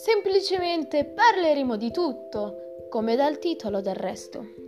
Semplicemente parleremo di tutto, come dal titolo del resto.